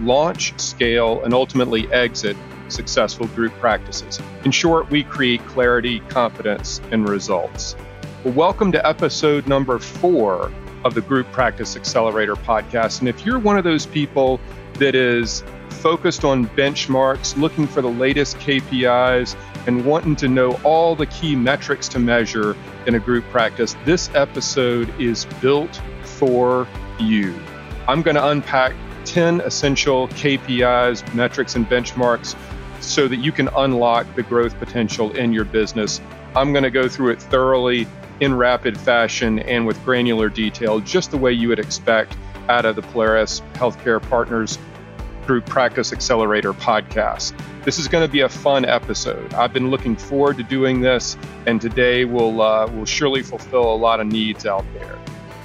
launch, scale, and ultimately exit successful group practices. In short, we create clarity, confidence, and results. Well, welcome to episode number four of the Group Practice Accelerator podcast. And if you're one of those people that is focused on benchmarks, looking for the latest KPIs, and wanting to know all the key metrics to measure in a group practice, this episode is built for you. I'm going to unpack 10 essential KPIs, metrics, and benchmarks so that you can unlock the growth potential in your business. I'm going to go through it thoroughly in rapid fashion and with granular detail, just the way you would expect out of the Polaris Healthcare Partners Group Practice Accelerator podcast. This is going to be a fun episode. I've been looking forward to doing this, and today will uh, will surely fulfill a lot of needs out there.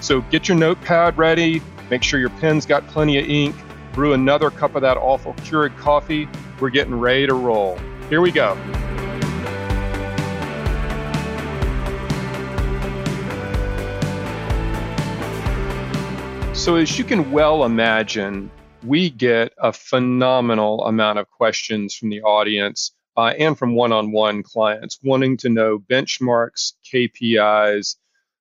So get your notepad ready, Make sure your pen's got plenty of ink. Brew another cup of that awful Keurig coffee. We're getting ready to roll. Here we go. So, as you can well imagine, we get a phenomenal amount of questions from the audience uh, and from one on one clients wanting to know benchmarks, KPIs,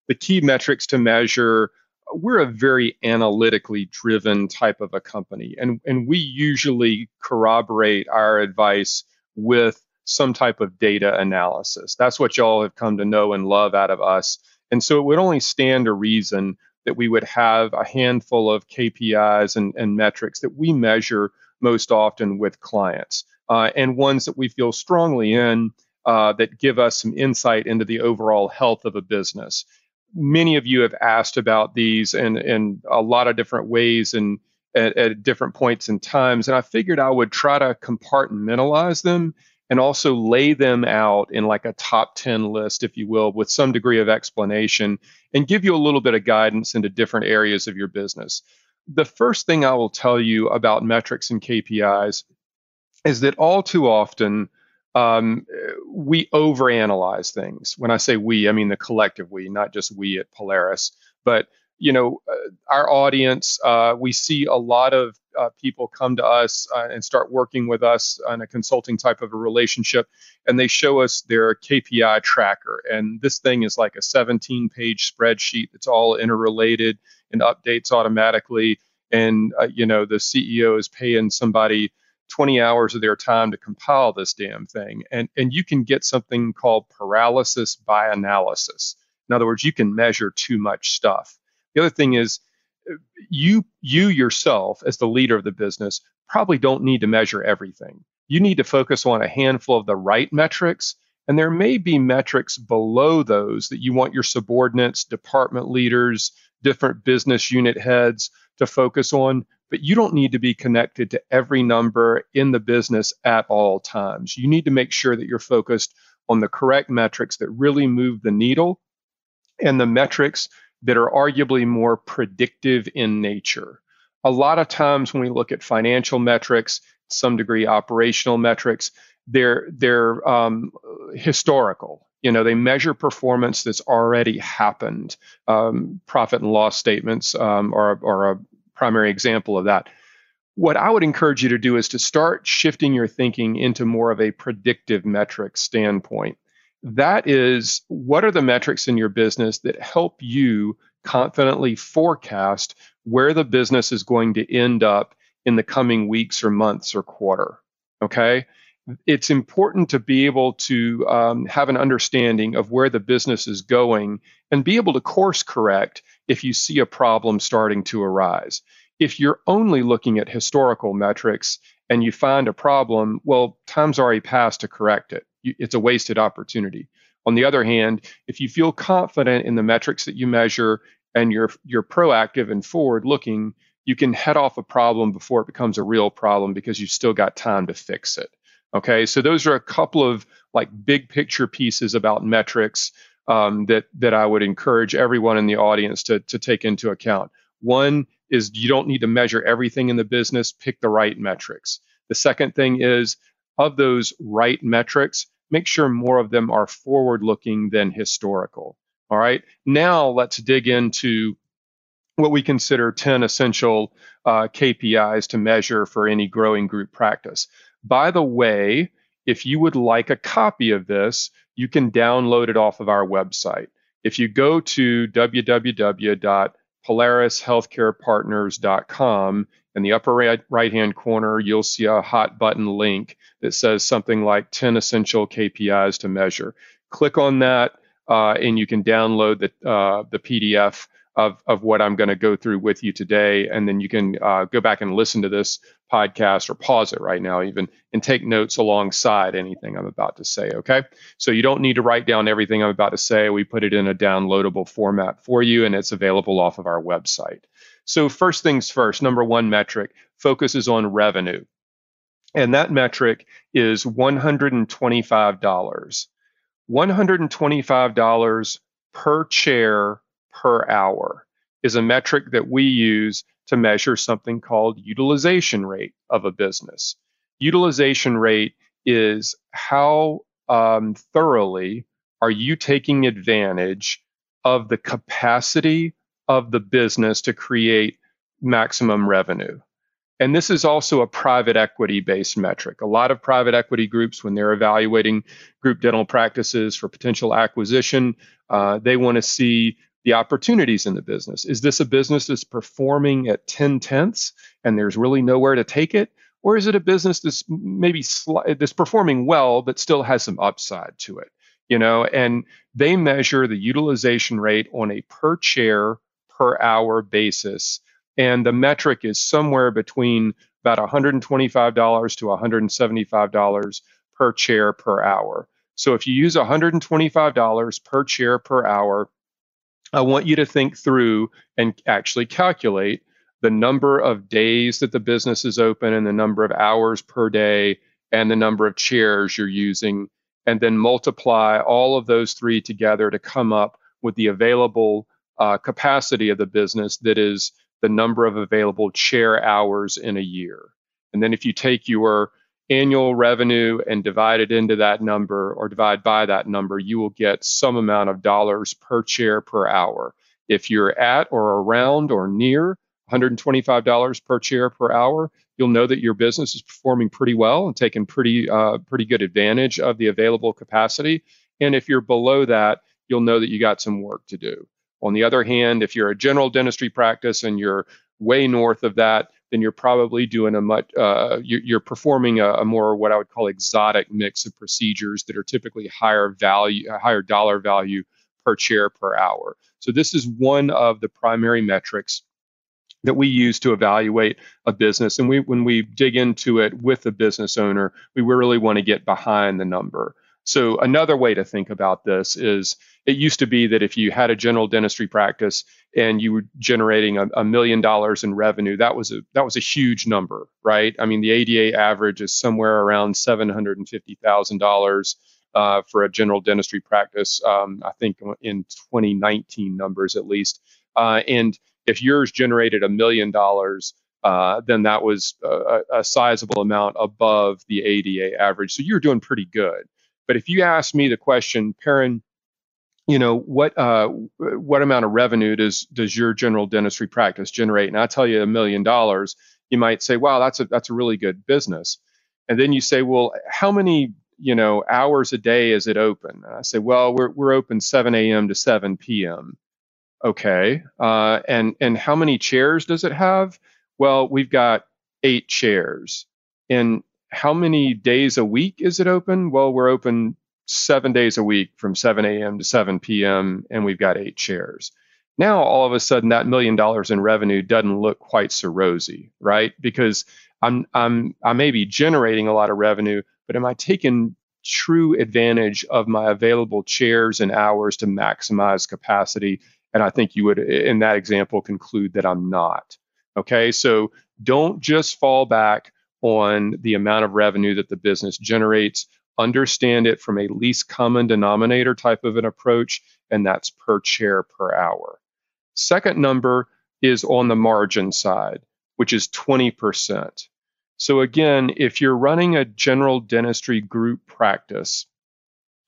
the key metrics to measure we're a very analytically driven type of a company and and we usually corroborate our advice with some type of data analysis. That's what y'all have come to know and love out of us. And so it would only stand to reason that we would have a handful of KPIs and, and metrics that we measure most often with clients uh, and ones that we feel strongly in uh, that give us some insight into the overall health of a business many of you have asked about these in, in a lot of different ways and at, at different points and times. And I figured I would try to compartmentalize them and also lay them out in like a top 10 list, if you will, with some degree of explanation and give you a little bit of guidance into different areas of your business. The first thing I will tell you about metrics and KPIs is that all too often um, we overanalyze things. When I say we, I mean the collective we, not just we at Polaris. But you know, uh, our audience, uh, we see a lot of uh, people come to us uh, and start working with us on a consulting type of a relationship, and they show us their KPI tracker. And this thing is like a 17 page spreadsheet that's all interrelated and updates automatically. And, uh, you know, the CEO is paying somebody 20 hours of their time to compile this damn thing. And, and you can get something called paralysis by analysis. In other words, you can measure too much stuff. The other thing is, you you yourself as the leader of the business probably don't need to measure everything. You need to focus on a handful of the right metrics and there may be metrics below those that you want your subordinates, department leaders, different business unit heads to focus on but you don't need to be connected to every number in the business at all times. You need to make sure that you're focused on the correct metrics that really move the needle and the metrics that are arguably more predictive in nature. A lot of times when we look at financial metrics, some degree operational metrics, they're they're um, historical. You know, they measure performance that's already happened. Um, profit and loss statements um, are, are a primary example of that. What I would encourage you to do is to start shifting your thinking into more of a predictive metric standpoint. That is, what are the metrics in your business that help you confidently forecast where the business is going to end up in the coming weeks or months or quarter? Okay. It's important to be able to um, have an understanding of where the business is going and be able to course correct if you see a problem starting to arise. If you're only looking at historical metrics and you find a problem, well, time's already passed to correct it. It's a wasted opportunity. On the other hand, if you feel confident in the metrics that you measure and you're you're proactive and forward looking, you can head off a problem before it becomes a real problem because you've still got time to fix it. Okay, so those are a couple of like big picture pieces about metrics um, that that I would encourage everyone in the audience to to take into account. One is you don't need to measure everything in the business. Pick the right metrics. The second thing is of those right metrics, make sure more of them are forward looking than historical. All right. Now let's dig into what we consider 10 essential uh, KPIs to measure for any growing group practice. By the way, if you would like a copy of this, you can download it off of our website. If you go to www.polarishealthcarepartners.com, in the upper right, right hand corner, you'll see a hot button link that says something like 10 essential KPIs to measure. Click on that, uh, and you can download the, uh, the PDF of, of what I'm going to go through with you today. And then you can uh, go back and listen to this podcast or pause it right now, even and take notes alongside anything I'm about to say. Okay. So you don't need to write down everything I'm about to say. We put it in a downloadable format for you, and it's available off of our website. So, first things first, number one metric focuses on revenue. And that metric is $125. $125 per chair per hour is a metric that we use to measure something called utilization rate of a business. Utilization rate is how um, thoroughly are you taking advantage of the capacity of the business to create maximum revenue. And this is also a private equity based metric. A lot of private equity groups, when they're evaluating group dental practices for potential acquisition, uh, they want to see the opportunities in the business. Is this a business that's performing at 10 tenths and there's really nowhere to take it? Or is it a business that's maybe sli- that's performing well but still has some upside to it? You know, and they measure the utilization rate on a per chair per hour basis. And the metric is somewhere between about $125 to $175 per chair per hour. So if you use $125 per chair per hour, I want you to think through and actually calculate the number of days that the business is open and the number of hours per day and the number of chairs you're using, and then multiply all of those three together to come up with the available uh, capacity of the business that is the number of available chair hours in a year. And then if you take your annual revenue and divide it into that number or divide by that number, you will get some amount of dollars per chair per hour. If you're at or around or near $125 per chair per hour, you'll know that your business is performing pretty well and taking pretty uh, pretty good advantage of the available capacity. And if you're below that, you'll know that you got some work to do. On the other hand, if you're a general dentistry practice and you're way north of that, then you're probably doing a much uh, you're, you're, performing a, a, more what I would call exotic mix of procedures that are typically higher value, higher dollar value per chair per hour. So this is one of the primary metrics that we use to evaluate a business. And we when we dig into it with a business owner, we really want to get behind the number. So another way to think about this is it used to be that if you had a general dentistry practice and you were generating a, a, million dollars in revenue, that was a that was a huge number, right? I mean, the ADA average is somewhere around seven hundred and fifty thousand uh, dollars for a general dentistry practice. Um, I think in 2019 numbers at least. Uh, and if yours generated a million dollars, uh, then that was a, a sizable amount above the ADA average. So you're doing pretty good. But if you ask me the question, Perrin, you know what uh, what amount of revenue does does your general dentistry practice generate? And I tell you a million dollars, you might say, wow, that's a that's a really good business. And then you say, well, how many you know hours a day is it open? And I say, well, we're we're open 7 a.m. to 7 p.m. Okay, uh, and and how many chairs does it have? Well, we've got eight chairs. And how many days a week is it open? Well, we're open seven days a week from 7 a.m. to 7 p.m., and we've got eight chairs. Now, all of a sudden, that million dollars in revenue doesn't look quite so rosy, right? Because I'm, I'm, I may be generating a lot of revenue, but am I taking true advantage of my available chairs and hours to maximize capacity? And I think you would, in that example, conclude that I'm not. Okay, so don't just fall back on the amount of revenue that the business generates. Understand it from a least common denominator type of an approach, and that's per chair per hour. Second number is on the margin side, which is 20%. So, again, if you're running a general dentistry group practice,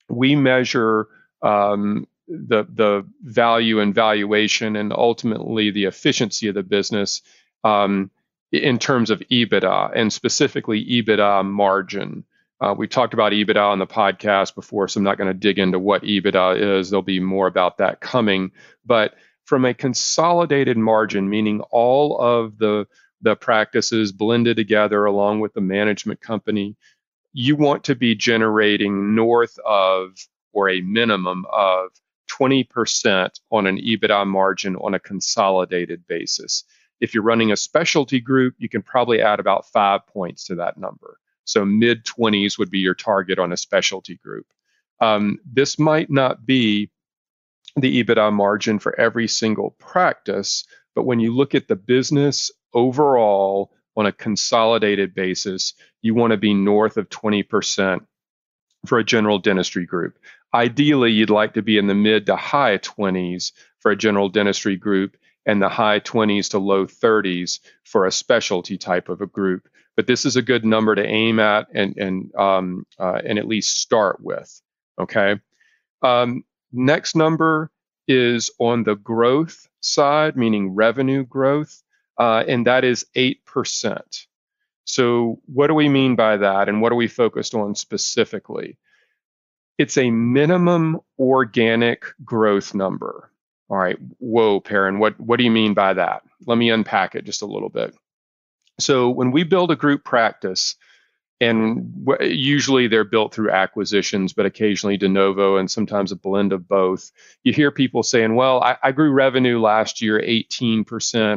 we measure um, the, the value and valuation and ultimately the efficiency of the business um, in terms of EBITDA and specifically EBITDA margin. Uh, we talked about EBITDA on the podcast before, so I'm not going to dig into what EBITDA is. There'll be more about that coming. But from a consolidated margin, meaning all of the the practices blended together along with the management company, you want to be generating north of or a minimum of 20% on an EBITDA margin on a consolidated basis. If you're running a specialty group, you can probably add about five points to that number. So mid 20s would be your target on a specialty group. Um, this might not be the EBITDA margin for every single practice, but when you look at the business overall on a consolidated basis, you want to be north of 20% for a general dentistry group. Ideally, you'd like to be in the mid to high 20s for a general dentistry group and the high 20s to low 30s for a specialty type of a group. But this is a good number to aim at and and um, uh, and at least start with. Okay. Um, next number is on the growth side, meaning revenue growth, uh, and that is eight percent. So, what do we mean by that, and what are we focused on specifically? It's a minimum organic growth number. All right, whoa, Perrin, what, what do you mean by that? Let me unpack it just a little bit. So, when we build a group practice, and usually they're built through acquisitions, but occasionally de novo and sometimes a blend of both. You hear people saying, well, I, I grew revenue last year 18%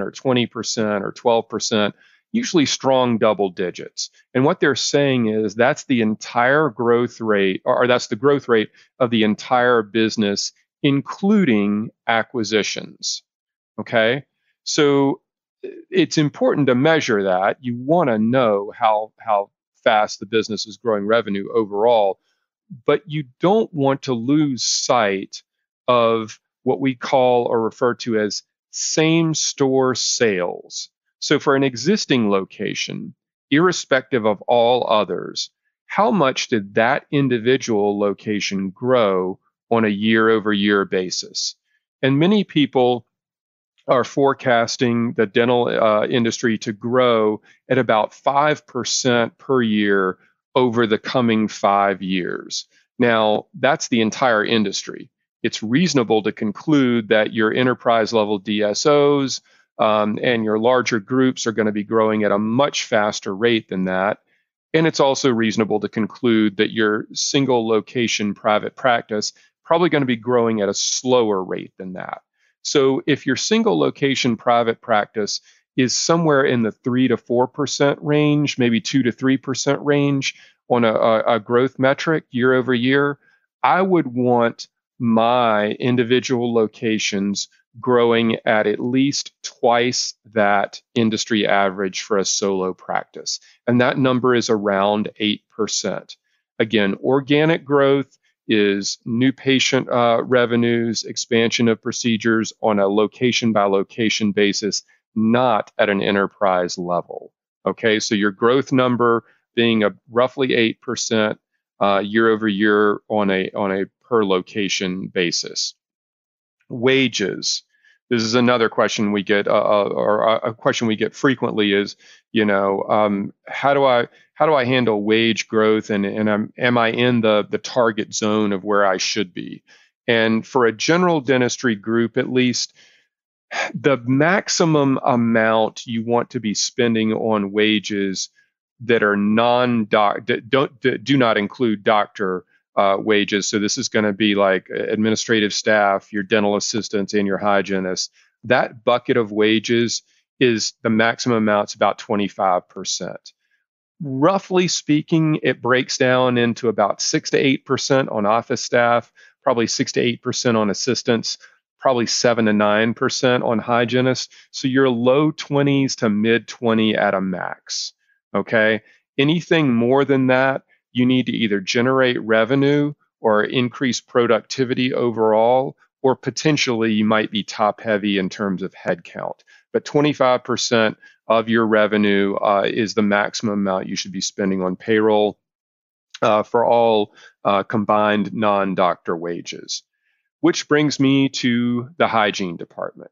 or 20% or 12% usually strong double digits. And what they're saying is that's the entire growth rate, or that's the growth rate of the entire business, including acquisitions. Okay. So it's important to measure that. You want to know how, how fast the business is growing revenue overall, but you don't want to lose sight of what we call or refer to as same store sales. So for an existing location, irrespective of all others, how much did that individual location grow on a year over year basis? And many people are forecasting the dental uh, industry to grow at about 5% per year over the coming five years. Now, that's the entire industry. It's reasonable to conclude that your enterprise level DSOs, um, and your larger groups are going to be growing at a much faster rate than that. And it's also reasonable to conclude that your single location private practice probably going to be growing at a slower rate than that. So if your single location private practice is somewhere in the 3 to 4% range, maybe 2 to 3% range on a, a, growth metric year over year, I would want my individual locations growing at at least twice that industry average for a solo practice. And that number is around 8%. Again, organic growth is new patient uh, revenues, expansion of procedures on a location by location basis, not at an enterprise level. Okay, so your growth number being a roughly 8% uh, year over year on a, on a per location basis. Wages this is another question we get, uh, uh or uh, a question we get frequently is, you know, um, how do I how do I handle wage growth, and and am am I in the the target zone of where I should be? And for a general dentistry group, at least, the maximum amount you want to be spending on wages that are non-doc don't do not include doctor uh, wages. So this is going to be like administrative staff, your dental assistants, and your hygienists. That bucket of wages is the maximum amount. amount's about 25%. Roughly speaking, it breaks down into about 6 to 8% on office staff, probably 6 to 8% on assistants. probably seven to nine percent on hygienists. So you're low 20s to mid 20 at a max. Okay. Anything more than that, you need to either generate revenue or increase productivity overall, or potentially you might be top heavy in terms of headcount. But 25% of your revenue uh, is the maximum amount you should be spending on payroll uh, for all uh, combined non doctor wages. Which brings me to the hygiene department.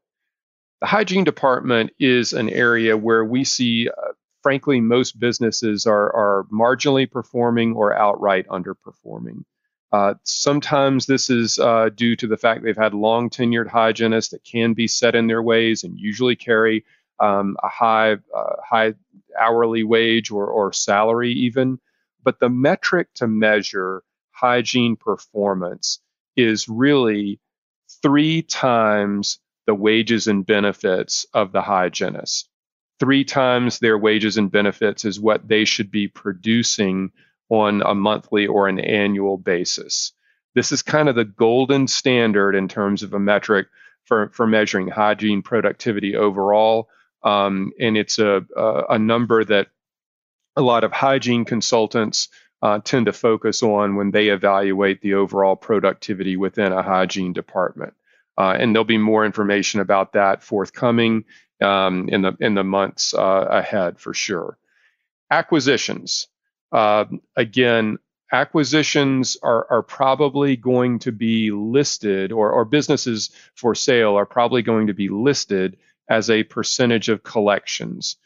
The hygiene department is an area where we see, uh, frankly, most businesses are, are marginally performing or outright underperforming. Uh, sometimes this is uh, due to the fact they've had long tenured hygienists that can be set in their ways and usually carry um, a high uh, high hourly wage or, or salary even. But the metric to measure hygiene performance is really three times the wages and benefits of the hygienist. Three times their wages and benefits is what they should be producing on a monthly or an annual basis. This is kind of the golden standard in terms of a metric for, for measuring hygiene productivity overall. Um, and it's a, a, a, number that a lot of hygiene consultants uh, tend to focus on when they evaluate the overall productivity within a hygiene department. Uh, and there'll be more information about that forthcoming um, in the in the months uh, ahead for sure. Acquisitions. Uh, again, acquisitions are, are probably going to be listed, or, or businesses for sale are probably going to be listed as a percentage of collections.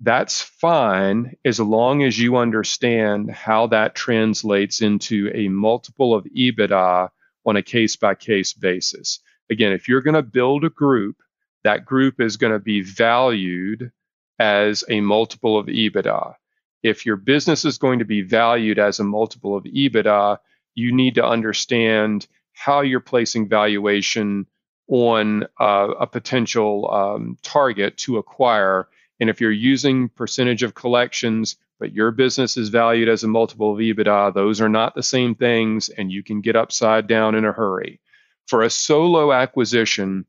That's fine as long as you understand how that translates into a multiple of EBITDA on a case by case basis. Again, if you're going to build a group, that group is going to be valued as a multiple of EBITDA. If your business is going to be valued as a multiple of EBITDA, you need to understand how you're placing valuation on uh, a potential um, target to acquire. And if you're using percentage of collections, but your business is valued as a multiple of EBITDA, those are not the same things, and you can get upside down in a hurry. For a solo acquisition,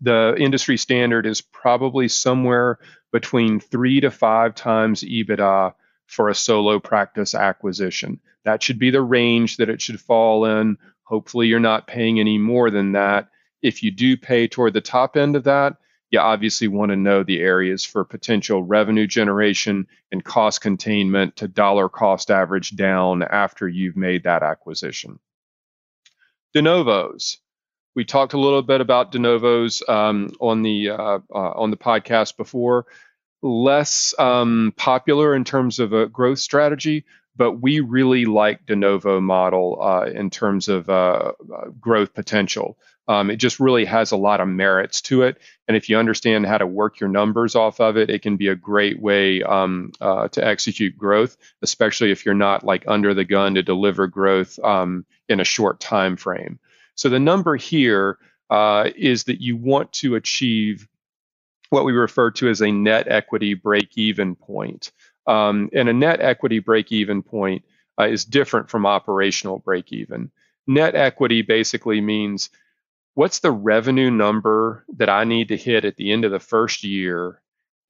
the industry standard is probably somewhere between three to five times EBITDA for a solo practice acquisition. That should be the range that it should fall in. Hopefully, you're not paying any more than that. If you do pay toward the top end of that, you obviously want to know the areas for potential revenue generation and cost containment to dollar cost average down after you've made that acquisition. De novos. We talked a little bit about de novos um, on the uh, uh, on the podcast before. Less um, popular in terms of a growth strategy, but we really like de novo model uh, in terms of uh, growth potential. Um, it just really has a lot of merits to it. And if you understand how to work your numbers off of it, it can be a great way um, uh, to execute growth, especially if you're not like under the gun to deliver growth um, in a short time frame. So the number here uh, is that you want to achieve what we refer to as a net equity break even point. Um, and a net equity break even point uh, is different from operational break even. Net equity basically means what's the revenue number that I need to hit at the end of the first year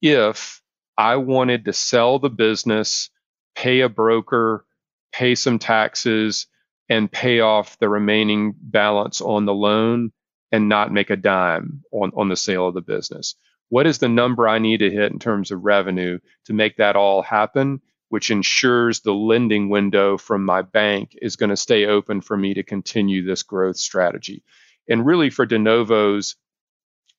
if I wanted to sell the business, pay a broker, pay some taxes, and pay off the remaining balance on the loan and not make a dime on, on the sale of the business. What is the number I need to hit in terms of revenue to make that all happen, which ensures the lending window from my bank is going to stay open for me to continue this growth strategy? And really for de novos,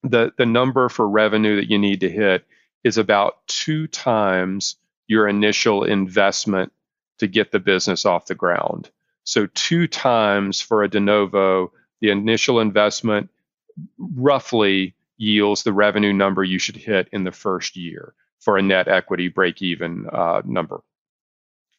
the, the number for revenue that you need to hit is about two times your initial investment to get the business off the ground. So, two times for a de novo, the initial investment roughly yields the revenue number you should hit in the first year for a net equity break even uh, number.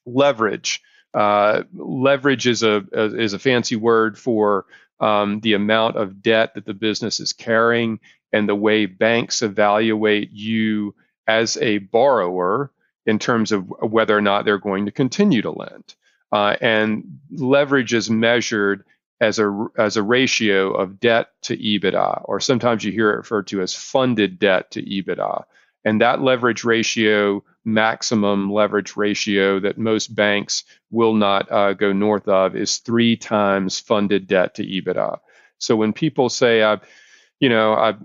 Leverage. Uh, leverage is a, is a fancy word for um, the amount of debt that the business is carrying, and the way banks evaluate you as a borrower in terms of whether or not they're going to continue to lend. Uh, and leverage is measured as a as a ratio of debt to EBITDA, or sometimes you hear it referred to as funded debt to EBITDA. And that leverage ratio, maximum leverage ratio that most banks will not uh, go north of, is three times funded debt to EBITDA. So when people say, "I," you know, I,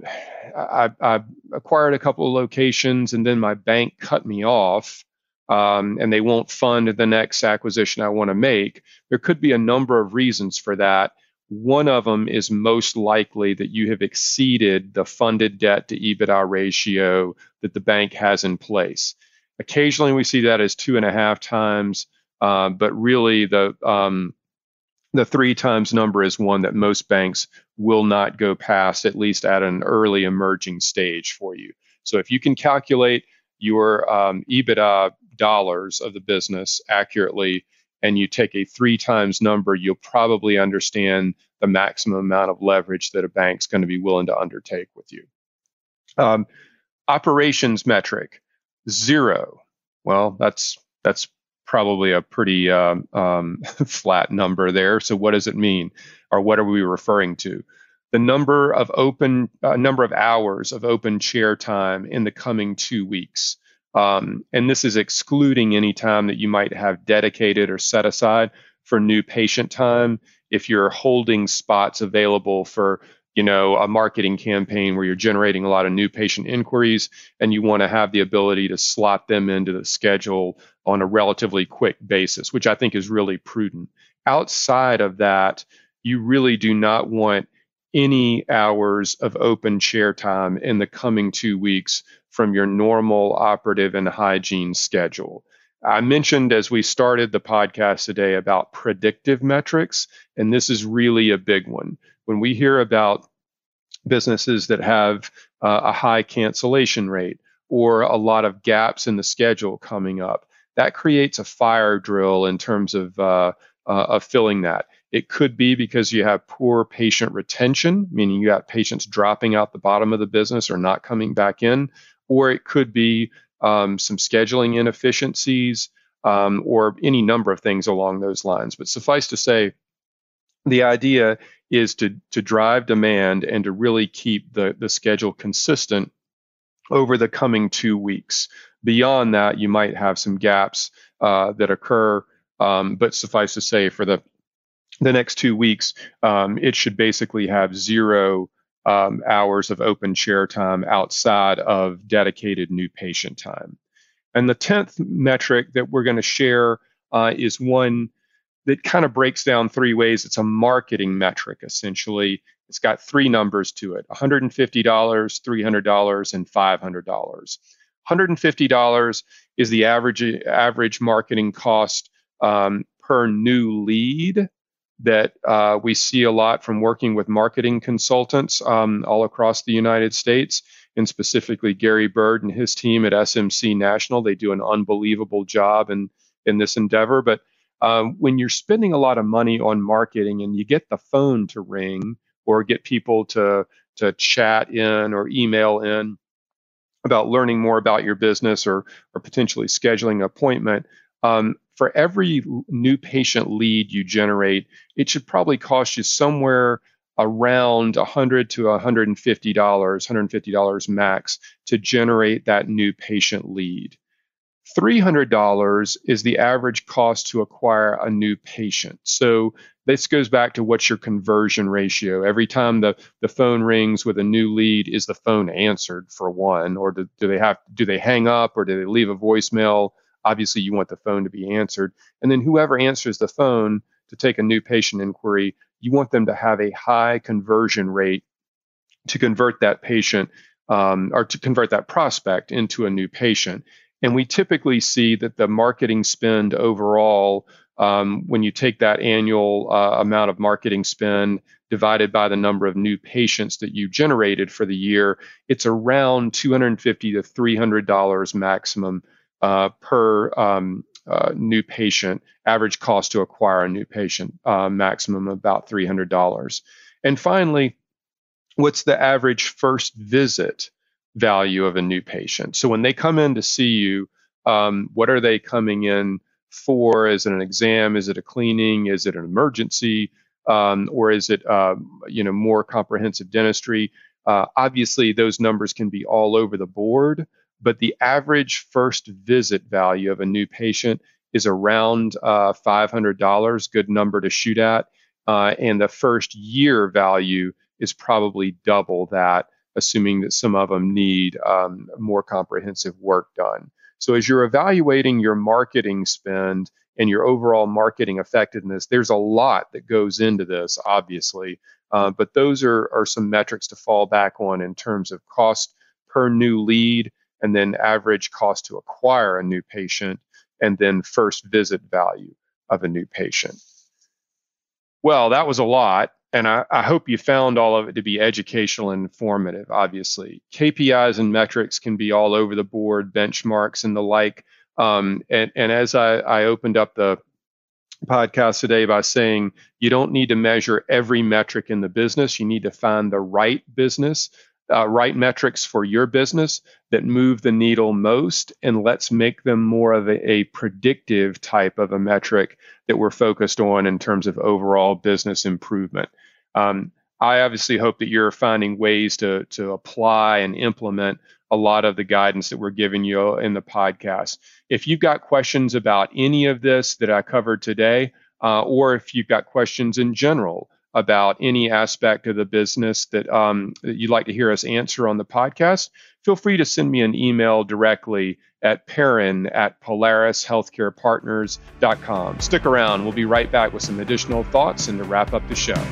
I, I acquired a couple of locations and then my bank cut me off, um, and they won't fund the next acquisition I want to make. There could be a number of reasons for that. One of them is most likely that you have exceeded the funded debt to EBITDA ratio that the bank has in place. Occasionally, we see that as two and a half times, uh, but really the um, the three times number is one that most banks will not go past, at least at an early emerging stage for you. So if you can calculate your um, EBITDA dollars of the business accurately and you take a three times number, you'll probably understand the maximum amount of leverage that a bank's going to be willing to undertake with you. Um, operations metric zero. Well, that's that's probably a pretty um, um, flat number there. So what does it mean, or what are we referring to? The number of open uh, number of hours of open chair time in the coming two weeks. Um, and this is excluding any time that you might have dedicated or set aside for new patient time. If you're holding spots available for you know a marketing campaign where you're generating a lot of new patient inquiries and you want to have the ability to slot them into the schedule on a relatively quick basis which i think is really prudent outside of that you really do not want any hours of open chair time in the coming two weeks from your normal operative and hygiene schedule. I mentioned as we started the podcast today about predictive metrics, and this is really a big one. When we hear about businesses that have uh, a high cancellation rate or a lot of gaps in the schedule coming up, that creates a fire drill in terms of, uh, uh, of filling that. It could be because you have poor patient retention, meaning you have patients dropping out the bottom of the business or not coming back in, or it could be um, some scheduling inefficiencies um, or any number of things along those lines. But suffice to say, the idea is to, to drive demand and to really keep the, the schedule consistent over the coming two weeks. Beyond that, you might have some gaps uh, that occur, um, but suffice to say, for the the next two weeks, um, it should basically have zero um, hours of open chair time outside of dedicated new patient time. And the 10th metric that we're going to share uh, is one that kind of breaks down three ways. It's a marketing metric, essentially. It's got three numbers to it $150, $300, and $500. $150 is the average, average marketing cost um, per new lead that uh, we see a lot from working with marketing consultants um, all across the United States, and specifically Gary Bird and his team at SMC National. They do an unbelievable job in, in this endeavor. But um, when you're spending a lot of money on marketing and you get the phone to ring or get people to, to chat in or email in about learning more about your business or, or potentially scheduling an appointment, um, for every new patient lead you generate, it should probably cost you somewhere around 100 to 150 dollars 150 dollars max to generate that new patient lead. $300 is the average cost to acquire a new patient. So this goes back to what's your conversion ratio. Every time the, the phone rings with a new lead is the phone answered for one or do, do they have do they hang up or do they leave a voicemail obviously you want the phone to be answered. And then whoever answers the phone to take a new patient inquiry, you want them to have a high conversion rate to convert that patient um, or to convert that prospect into a new patient. And we typically see that the marketing spend overall, um, when you take that annual uh, amount of marketing spend divided by the number of new patients that you generated for the year, it's around 250 to 300 dollars maximum uh, per um, uh, new patient, average cost to acquire a new patient, uh, maximum about $300. And finally, what's the average first visit value of a new patient? So when they come in to see you, um, what are they coming in for? Is it an exam? Is it a cleaning? Is it an emergency? um, or is it uh, you know more comprehensive dentistry? Uh, obviously, those numbers can be all over the board, but the average first visit value of a new patient is around uh, $500, good number to shoot at, uh, and the first year value is probably double that, assuming that some of them need um, more comprehensive work done. So as you're evaluating your marketing spend and your overall marketing effectiveness, there's a lot that goes into this, obviously. Uh, but those are, are some metrics to fall back on in terms of cost per new lead and then average cost to acquire a new patient and then first visit value of a new patient. Well, that was a lot. And I, I, hope you found all of it to be educational and informative, obviously. KPIs and metrics can be all over the board, benchmarks and the like. Um, and, and as I, I opened up the podcast today by saying you don't need to measure every metric in the business, you need to find the right business. Uh, right metrics for your business that move the needle most, and let's make them more of a, a predictive type of a metric that we're focused on in terms of overall business improvement. Um, I obviously hope that you're finding ways to to apply and implement a lot of the guidance that we're giving you in the podcast. If you've got questions about any of this that I covered today, uh, or if you've got questions in general about any aspect of the business that, um, that you'd like to hear us answer on the podcast, feel free to send me an email directly at Perrin at PolarisHealthcarePartners.com. Stick around. We'll be right back with some additional thoughts and to wrap up the show.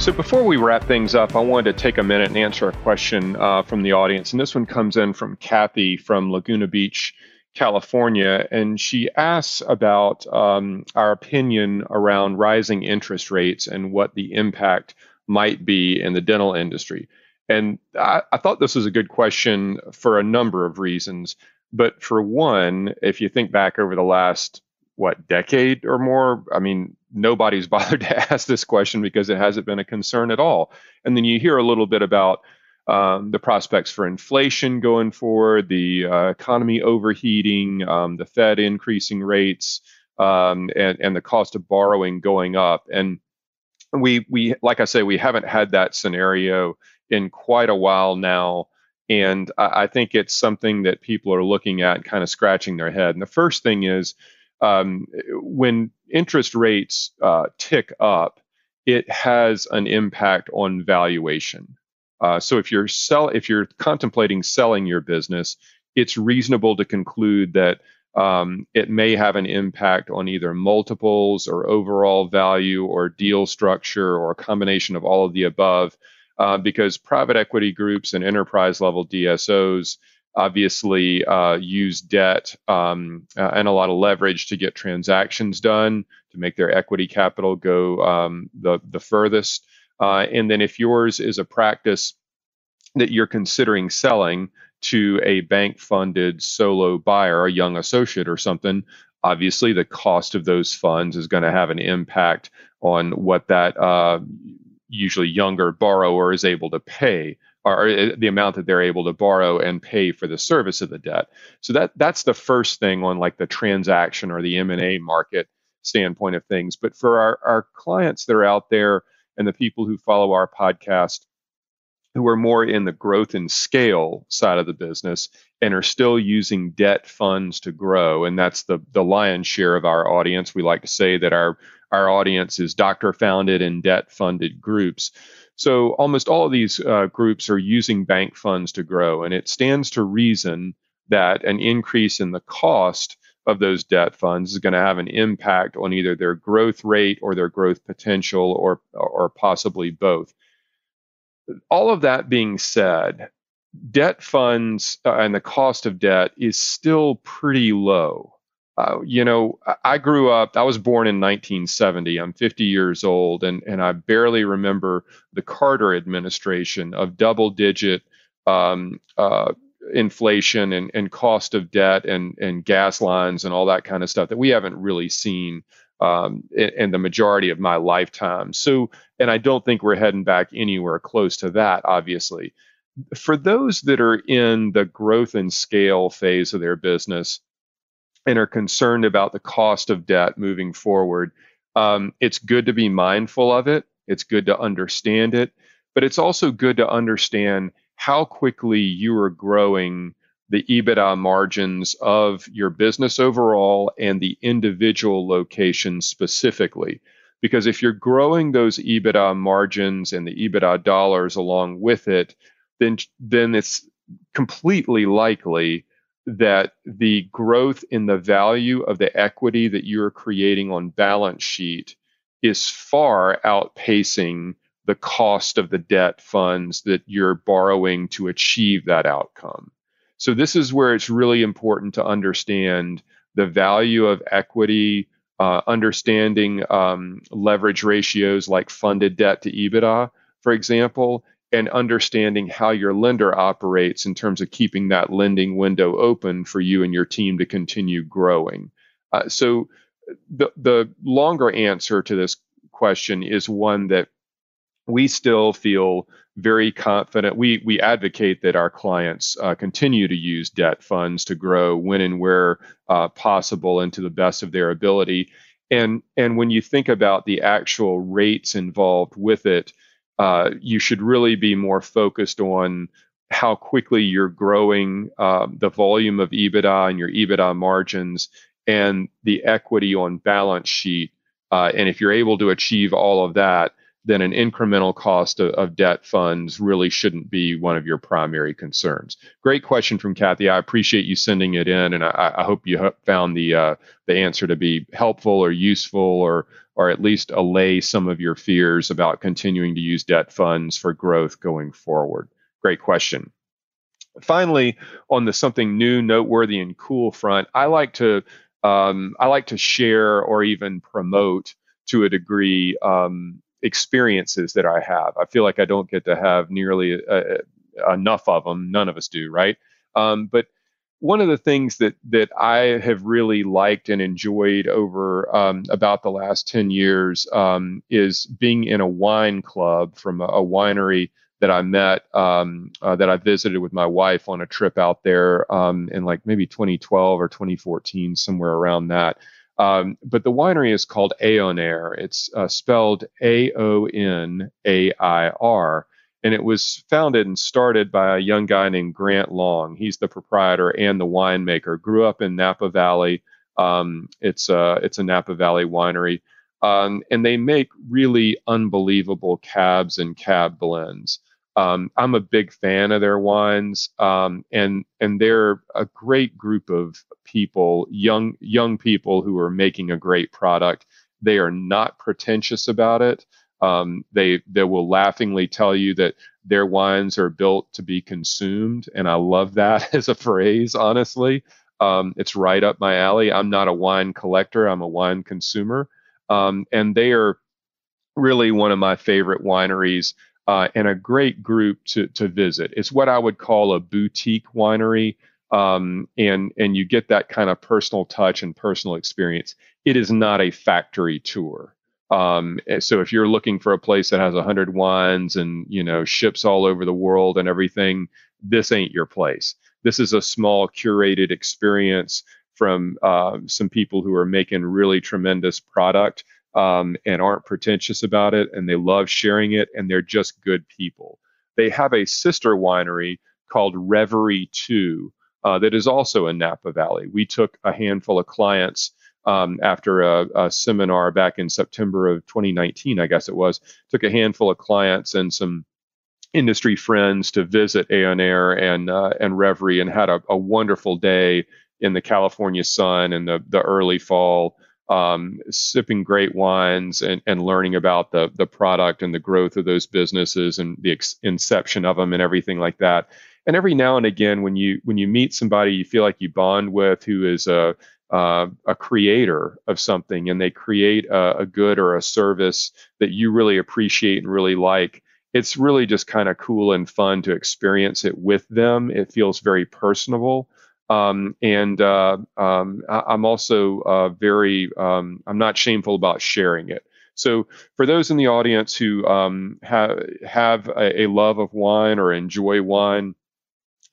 So, before we wrap things up, I wanted to take a minute and answer a question uh, from the audience. And this one comes in from Kathy from Laguna Beach, California. And she asks about um, our opinion around rising interest rates and what the impact might be in the dental industry. And I, I thought this was a good question for a number of reasons. But for one, if you think back over the last, what, decade or more, I mean, nobody's bothered to ask this question because it hasn't been a concern at all. And then you hear a little bit about um, the prospects for inflation going forward, the uh, economy overheating, um, the Fed increasing rates, um, and, and the cost of borrowing going up. And we we like I say, we haven't had that scenario in quite a while now. And I, I think it's something that people are looking at kind of scratching their head. And the first thing is um, when interest rates uh, tick up, it has an impact on valuation. Uh, so if you're sell if you're contemplating selling your business, it's reasonable to conclude that um, it may have an impact on either multiples or overall value or deal structure or a combination of all of the above uh, because private equity groups and enterprise level DSOs obviously uh, use debt um, uh, and a lot of leverage to get transactions done to make their equity capital go um, the, the furthest. Uh, and then if yours is a practice that you're considering selling, to a bank funded solo buyer, a young associate or something, obviously the cost of those funds is going to have an impact on what that uh, usually younger borrower is able to pay or uh, the amount that they're able to borrow and pay for the service of the debt. So that that's the first thing on like the transaction or the M&A market standpoint of things. But for our, our clients that are out there and the people who follow our podcast, who are more in the growth and scale side of the business and are still using debt funds to grow. And that's the the lion's share of our audience. We like to say that our our audience is doctor founded and debt funded groups. So almost all of these uh, groups are using bank funds to grow and it stands to reason that an increase in the cost of those debt funds is going to have an impact on either their growth rate or their growth potential or or possibly both all of that being said, debt funds uh, and the cost of debt is still pretty low. Uh, you know, I grew up, I was born in 1970. I'm 50 years old, and, and I barely remember the Carter administration of double digit um, uh, inflation and, and cost of debt and, and gas lines and all that kind of stuff that we haven't really seen um, in, in, the majority of my lifetime. So, and I don't think we're heading back anywhere close to that, obviously. For those that are in the growth and scale phase of their business, and are concerned about the cost of debt moving forward, um, it's good to be mindful of it. It's good to understand it, but it's also good to understand how quickly you are growing the EBITDA margins of your business overall and the individual locations specifically. Because if you're growing those EBITDA margins and the EBITDA dollars along with it, then then it's completely likely that the growth in the value of the equity that you're creating on balance sheet is far outpacing the cost of the debt funds that you're borrowing to achieve that outcome. So this is where it's really important to understand the value of equity, uh, understanding um, leverage ratios like funded debt to EBITDA, for example, and understanding how your lender operates in terms of keeping that lending window open for you and your team to continue growing. Uh, so the the longer answer to this question is one that we still feel very confident. We we advocate that our clients uh, continue to use debt funds to grow when and where uh, possible and to the best of their ability. And and when you think about the actual rates involved with it, uh, you should really be more focused on how quickly you're growing uh, the volume of EBITDA and your EBITDA margins and the equity on balance sheet. Uh, and if you're able to achieve all of that, then an incremental cost of, of, debt funds really shouldn't be one of your primary concerns. Great question from Kathy. I appreciate you sending it in, and I, I hope you found the uh, the answer to be helpful or useful or or at least allay some of your fears about continuing to use debt funds for growth going forward? Great question. Finally, on the something new, noteworthy, and cool front, I like to um, I like to share or even promote to a degree um, experiences that I have. I feel like I don't get to have nearly uh, enough of them. None of us do, right? Um, but one of the things that that I have really liked and enjoyed over um, about the last ten years um, is being in a wine club from a, a winery that I met um, uh, that I visited with my wife on a trip out there um, in like maybe 2012 or 2014, somewhere around that. Um, but the winery is called Aonair. It's uh, spelled A O N A I R and it was founded and started by a young guy named Grant Long. He's the proprietor and the winemaker. Grew up in Napa Valley. Um, it's a it's a Napa Valley winery, um, and they make really unbelievable cabs and cab blends. Um, I'm a big fan of their wines, um, and and they're a great group of people, young young people who are making a great product. They are not pretentious about it. Um, they they will laughingly tell you that their wines are built to be consumed, and I love that as a phrase. Honestly, um, it's right up my alley. I'm not a wine collector; I'm a wine consumer, um, and they are really one of my favorite wineries uh, and a great group to to visit. It's what I would call a boutique winery. Um, and and you get that kind of personal touch and personal experience. It is not a factory tour. Um, eh, so if you're looking for a place that has hundred wines and you know ships all over the world and everything, this ain't your place. This is a small curated experience from uh, some people who are making really tremendous product um, and aren't pretentious about it, and they love sharing it, and they're just good people. They have a sister winery called Reverie Two uh, that is also in Napa Valley. We took a handful of clients um, after a, a, seminar back in September of 2019, I guess it was. Took a handful of clients and some industry friends to visit Aonair and uh, and Reverie, and had a, a, wonderful day in the California sun and the the early fall. Um, sipping great wines and, and learning about the the product and the growth of those businesses and the ex- inception of them and everything like that. And every now and again, when you when you meet somebody you feel like you bond with, who is a uh, a creator of something and they create a, a, good or a service that you really appreciate and really like, it's really just kind of cool and fun to experience it with them. It feels very personable. Um, and uh, um, I, am also uh, very, um, I'm not shameful about sharing it. So for those in the audience who um, have have a, a, love of wine or enjoy wine,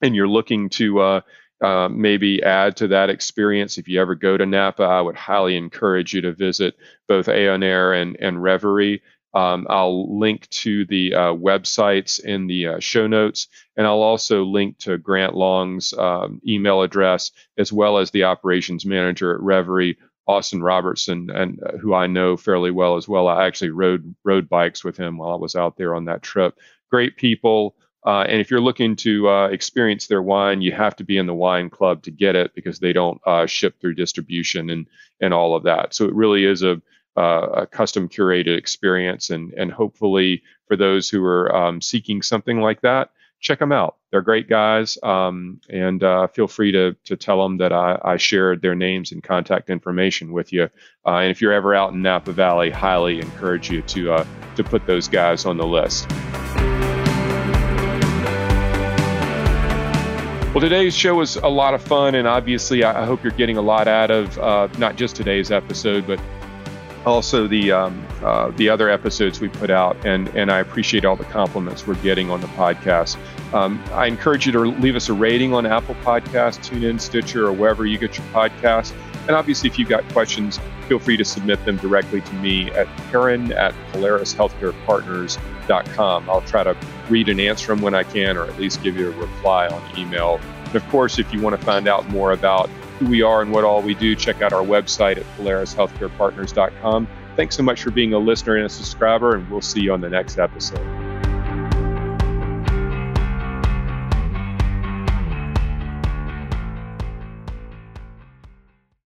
and you're looking to uh, uh, maybe add to that experience. If you ever go to Napa, I would highly encourage you to visit both Aonair and, and Reverie. Um, I'll link to the uh, websites in the uh, show notes, and I'll also link to Grant Long's um, email address as well as the operations manager at Reverie, Austin Robertson, and uh, who I know fairly well as well. I actually rode rode bikes with him while I was out there on that trip. Great people. Uh, and if you're looking to uh, experience their wine, you have to be in the wine club to get it because they don't uh, ship through distribution and and all of that. So it really is a uh, a custom curated experience. And, and hopefully, for those who are um, seeking something like that, check them out. They're great guys. Um, and uh, feel free to, to tell them that I, I, shared their names and contact information with you. Uh, and if you're ever out in Napa Valley, highly encourage you to, uh, to put those guys on the list. Well, today's show was a lot of fun, and obviously, I hope you're getting a lot out of uh, not just today's episode, but also the um, uh, the other episodes we put out, and and I appreciate all the compliments we're getting on the podcast. Um, I encourage you to leave us a rating on Apple Podcasts, TuneIn, Stitcher, or wherever you get your podcast. And obviously, if you've got questions, feel free to submit them directly to me at Karen at PolarisHealthcarePartners.com. I'll try to read and answer them when I can, or at least give you a reply on email. And of course, if you want to find out more about who we are and what all we do, check out our website at PolarisHealthcarePartners.com. Thanks so much for being a listener and a subscriber, and we'll see you on the next episode.